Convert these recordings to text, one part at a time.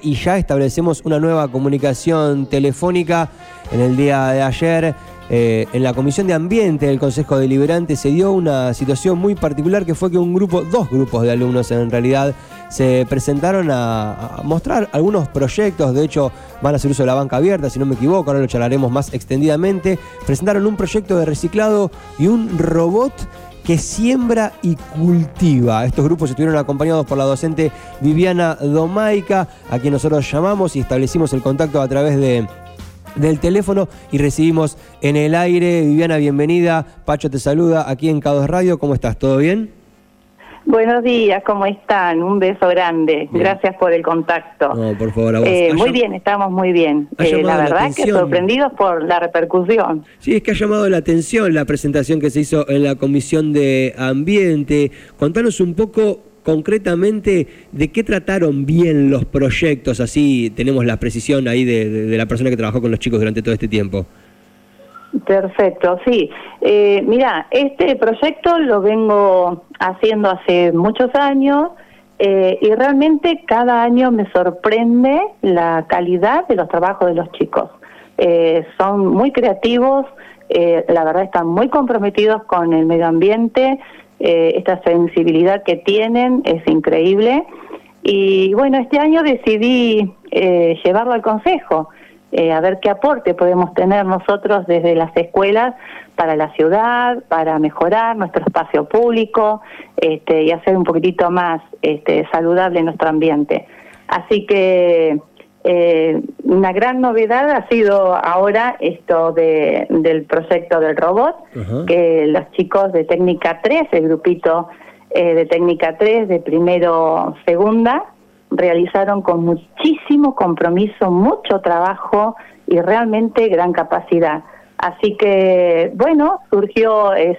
Y ya establecemos una nueva comunicación telefónica en el día de ayer. Eh, en la Comisión de Ambiente del Consejo Deliberante se dio una situación muy particular que fue que un grupo, dos grupos de alumnos en realidad, se presentaron a, a mostrar algunos proyectos, de hecho van a hacer uso de la banca abierta, si no me equivoco, ahora lo charlaremos más extendidamente. Presentaron un proyecto de reciclado y un robot que siembra y cultiva. Estos grupos estuvieron acompañados por la docente Viviana Domaica, a quien nosotros llamamos y establecimos el contacto a través de del teléfono y recibimos en el aire. Viviana, bienvenida. Pacho te saluda aquí en Cados Radio. ¿Cómo estás? ¿Todo bien? Buenos días, ¿cómo están? Un beso grande. Bien. Gracias por el contacto. No, por favor, a vos. Eh, muy bien, estamos muy bien. Eh, la verdad la que sorprendidos por la repercusión. Sí, es que ha llamado la atención la presentación que se hizo en la Comisión de Ambiente. Contanos un poco concretamente de qué trataron bien los proyectos, así tenemos la precisión ahí de, de, de la persona que trabajó con los chicos durante todo este tiempo. Perfecto, sí. Eh, mira, este proyecto lo vengo haciendo hace muchos años eh, y realmente cada año me sorprende la calidad de los trabajos de los chicos. Eh, son muy creativos, eh, la verdad están muy comprometidos con el medio ambiente, eh, esta sensibilidad que tienen es increíble. Y bueno, este año decidí llevarlo al Consejo eh, a ver qué aporte podemos tener nosotros desde las escuelas para la ciudad, para mejorar nuestro espacio público este, y hacer un poquitito más este, saludable nuestro ambiente. Así que eh, una gran novedad ha sido ahora esto de, del proyecto del robot, uh -huh. que los chicos de técnica 3, el grupito eh, de técnica 3 de primero segunda, realizaron con muchísimo compromiso, mucho trabajo y realmente gran capacidad. Así que, bueno, surgió eh,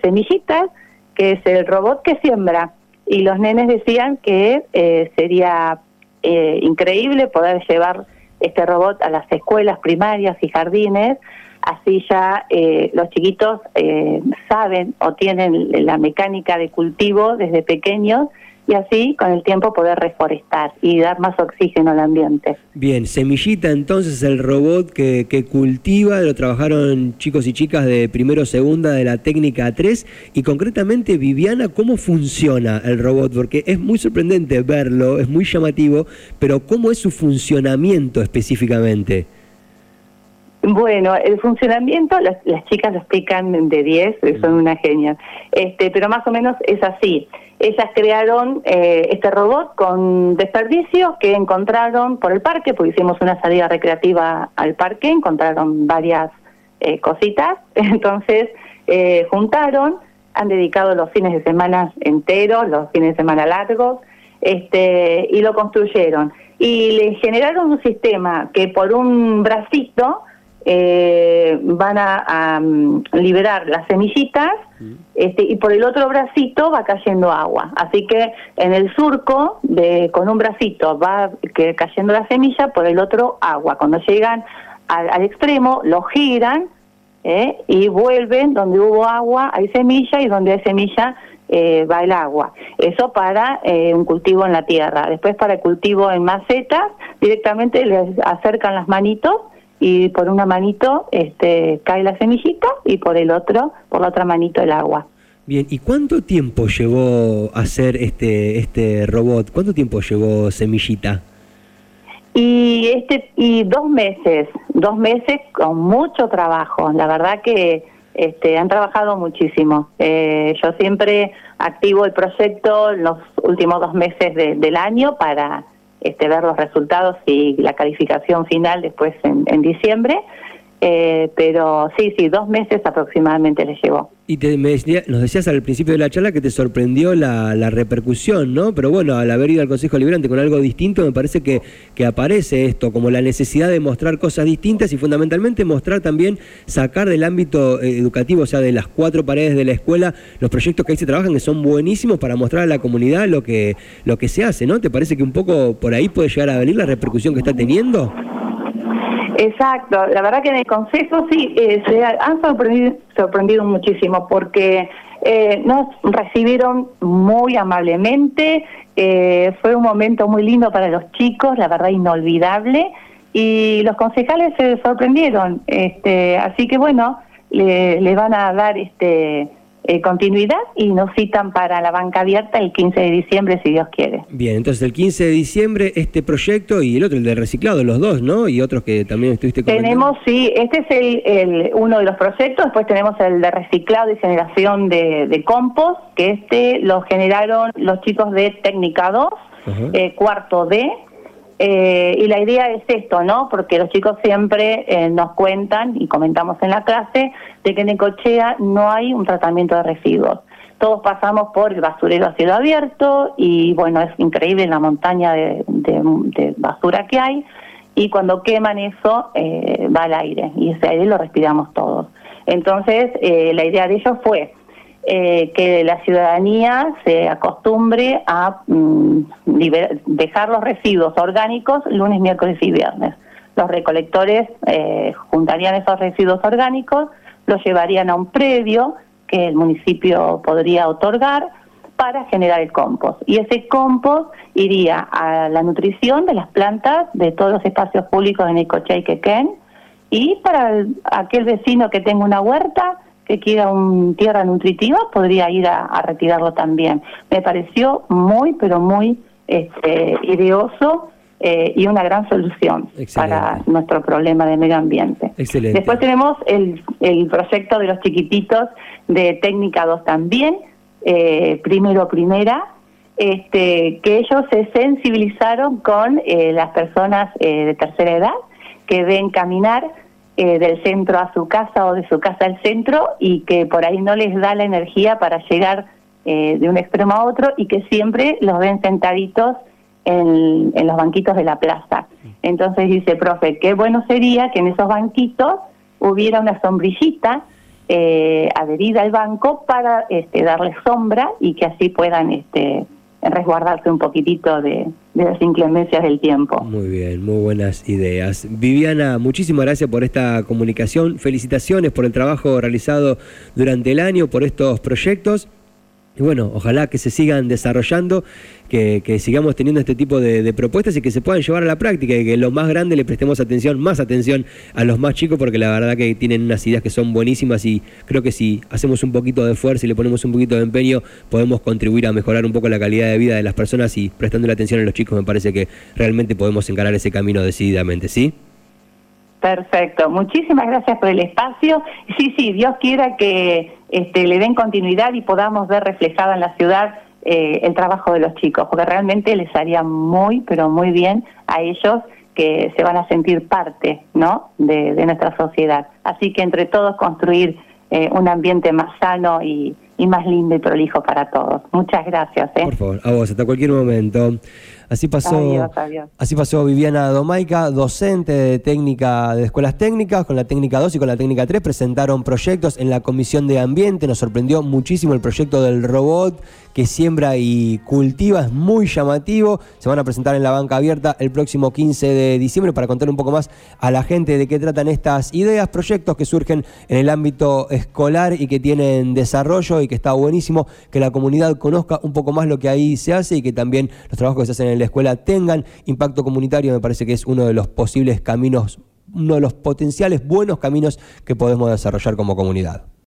que es el robot que siembra, y los nenes decían que eh, sería eh, increíble poder llevar este robot a las escuelas primarias y jardines, así ya eh, los chiquitos eh, saben o tienen la mecánica de cultivo desde pequeños y así con el tiempo poder reforestar y dar más oxígeno al ambiente. Bien, Semillita entonces el robot que, que cultiva, lo trabajaron chicos y chicas de primero segunda de la técnica 3 y concretamente Viviana, ¿cómo funciona el robot? Porque es muy sorprendente verlo, es muy llamativo, pero ¿cómo es su funcionamiento específicamente? Bueno, el funcionamiento, las, las chicas lo explican de 10, son una genia, este, pero más o menos es así. Ellas crearon eh, este robot con desperdicios que encontraron por el parque, porque hicimos una salida recreativa al parque, encontraron varias eh, cositas, entonces eh, juntaron, han dedicado los fines de semana enteros, los fines de semana largos, este, y lo construyeron. Y le generaron un sistema que por un bracito eh, van a, a, liberar las semillitas este, y por el otro bracito va cayendo agua. Así que en el surco, de, con un bracito va que, cayendo la semilla, por el otro agua. Cuando llegan al, al extremo, lo giran ¿eh? y vuelven donde hubo agua, hay semilla y donde hay semilla eh, va el agua. Eso para eh, un cultivo en la tierra. Después para el cultivo en macetas, directamente les acercan las manitos y por una manito este, cae la semillita y por el otro, por la otra manito el agua. Bien, ¿y cuánto tiempo llevó hacer este este robot? ¿Cuánto tiempo llevó Semillita? Y este y dos meses, dos meses con mucho trabajo. La verdad que este, han trabajado muchísimo. Eh, yo siempre activo el proyecto los últimos dos meses de, del año para este, ver los resultados y la calificación final después en, en diciembre. Eh, pero sí, sí, dos meses aproximadamente les llevó. Y te, me decía, nos decías al principio de la charla que te sorprendió la, la, repercusión, ¿no? Pero bueno, al haber ido al Consejo Liberante con algo distinto, me parece que, que aparece esto, como la necesidad de mostrar cosas distintas y fundamentalmente mostrar también, sacar del ámbito eh, educativo, o sea, de las cuatro paredes de la escuela, los proyectos que ahí se trabajan, que son buenísimos para mostrar a la comunidad lo que, lo que se hace, ¿no? ¿Te parece que un poco por ahí puede llegar a venir la repercusión que está teniendo? Exacto, la verdad que en el Consejo sí, eh, se han sorprendido, sorprendido muchísimo porque Eh, nos recibieron muy amablemente, eh, fue un momento muy lindo para los chicos, la verdad inolvidable, y los concejales se sorprendieron, este, así que bueno, le, le van a dar este eh, continuidad y nos citan para la banca abierta el 15 de diciembre, si Dios quiere. Bien, entonces el 15 de diciembre este proyecto y el otro, el de reciclado, los dos, ¿no? Y otros que también estuviste comentando. Tenemos, sí, este es el, uno de los proyectos, después tenemos el de reciclado y generación de, compost, que este lo generaron los chicos de Técnica 2, eh, cuarto D, eh, y la idea es esto, ¿no? Porque los chicos siempre eh, nos cuentan y comentamos en la clase de que en Ecochea no hay un tratamiento de residuos. Todos pasamos por el basurero a cielo abierto y bueno, es increíble la montaña de, basura que hay y cuando queman eso eh, va al aire y ese aire lo respiramos todos. Entonces, la idea de ellos fue eh, que la ciudadanía se acostumbre a mm, dejar los residuos orgánicos lunes, miércoles y viernes. Los recolectores eh, juntarían esos residuos orgánicos, los llevarían a un predio que el municipio podría otorgar para generar el compost. Y ese compost iría a la nutrición de las plantas de todos los espacios públicos en Icocha y Quequén y para aquel vecino que tenga una huerta, que quiera un tierra nutritiva podría ir a, retirarlo también. Me pareció muy, pero muy este, ideoso eh, y una gran solución para nuestro problema de medio ambiente. Excelente. Después tenemos el, el proyecto de los chiquititos de Técnica 2 también, eh, primero primera, este, que ellos se sensibilizaron con eh, las personas de tercera edad que ven caminar eh, del centro a su casa o de su casa al centro y que por ahí no les da la energía para llegar eh, de un extremo a otro y que siempre los ven sentaditos en, los banquitos de la plaza. Entonces dice, profe, qué bueno sería que en esos banquitos hubiera una sombrillita eh, adherida al banco para este, darles sombra y que así puedan este, resguardarse un poquitito de, las inclemencias del tiempo. Muy bien, muy buenas ideas. Viviana, muchísimas gracias por esta comunicación. Felicitaciones por el trabajo realizado durante el año, por estos proyectos. Y bueno, ojalá que se sigan desarrollando, que, sigamos teniendo este tipo de, propuestas y que se puedan llevar a la práctica y que los más grandes le prestemos atención, más atención a los más chicos, porque la verdad que tienen unas ideas que son buenísimas y creo que si hacemos un poquito de esfuerzo y le ponemos un poquito de empeño, podemos contribuir a mejorar un poco la calidad de vida de las personas y prestando la atención a los chicos me parece que realmente podemos encarar ese camino decididamente, ¿sí? Perfecto, muchísimas gracias por el espacio. Sí, sí, Dios quiera que este, le den continuidad y podamos ver reflejado en la ciudad eh, el trabajo de los chicos, porque realmente les haría muy, pero muy bien a ellos que se van a sentir parte ¿no? de, nuestra sociedad. Así que entre todos construir eh, un ambiente más sano y, y más lindo y prolijo para todos. Muchas gracias. ¿eh? Por favor, a vos, hasta cualquier momento. Así pasó, así pasó Viviana Domaica, docente de técnica de escuelas técnicas, con la técnica 2 y con la técnica 3 presentaron proyectos en la comisión de ambiente. Nos sorprendió muchísimo el proyecto del robot que siembra y cultiva, es muy llamativo. Se van a presentar en la banca abierta el próximo 15 de diciembre para contar un poco más a la gente de qué tratan estas ideas, proyectos que surgen en el ámbito escolar y que tienen desarrollo y que está buenísimo que la comunidad conozca un poco más lo que ahí se hace y que también los trabajos que se hacen la escuela tengan impacto comunitario. Me parece que es uno de los posibles caminos, uno de los potenciales buenos caminos que podemos desarrollar como comunidad.